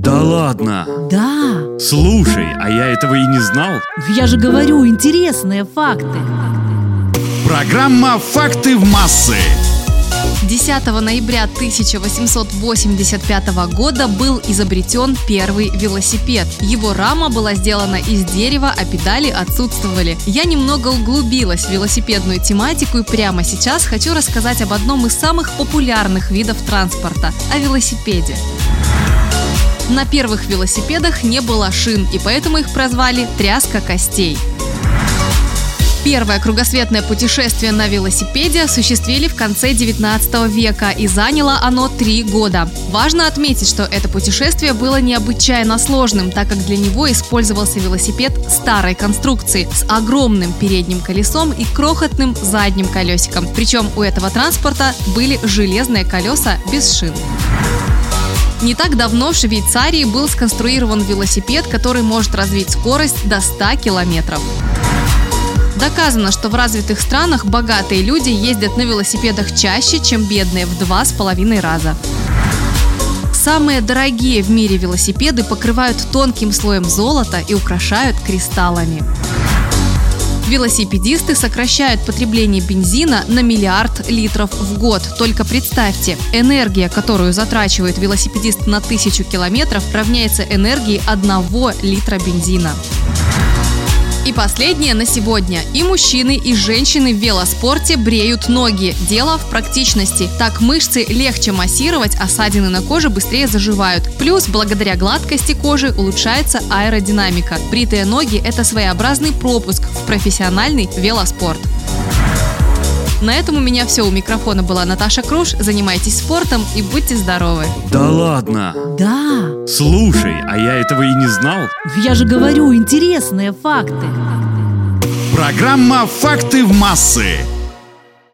Да ладно? Да. Слушай, а я этого и не знал. Я же говорю, интересные факты. Программа «Факты в массы». 10 ноября 1885 года был изобретен первый велосипед. Его рама была сделана из дерева, а педали отсутствовали. Я немного углубилась в велосипедную тематику и прямо сейчас хочу рассказать об одном из самых популярных видов транспорта – о велосипеде. На первых велосипедах не было шин, и поэтому их прозвали «тряска костей». Первое кругосветное путешествие на велосипеде осуществили в конце 19 века и заняло оно три года. Важно отметить, что это путешествие было необычайно сложным, так как для него использовался велосипед старой конструкции с огромным передним колесом и крохотным задним колесиком. Причем у этого транспорта были железные колеса без шин. Не так давно в Швейцарии был сконструирован велосипед, который может развить скорость до 100 километров. Доказано, что в развитых странах богатые люди ездят на велосипедах чаще, чем бедные в два с половиной раза. Самые дорогие в мире велосипеды покрывают тонким слоем золота и украшают кристаллами. Велосипедисты сокращают потребление бензина на миллиард литров в год. Только представьте, энергия, которую затрачивает велосипедист на тысячу километров, равняется энергии одного литра бензина. И последнее на сегодня. И мужчины, и женщины в велоспорте бреют ноги. Дело в практичности. Так мышцы легче массировать, а ссадины на коже быстрее заживают. Плюс, благодаря гладкости кожи улучшается аэродинамика. Бритые ноги – это своеобразный пропуск в профессиональный велоспорт. На этом у меня все. У микрофона была Наташа Круш. Занимайтесь спортом и будьте здоровы. Да ладно? Да. Слушай, а я этого и не знал. Я же говорю, интересные факты. Программа «Факты в массы».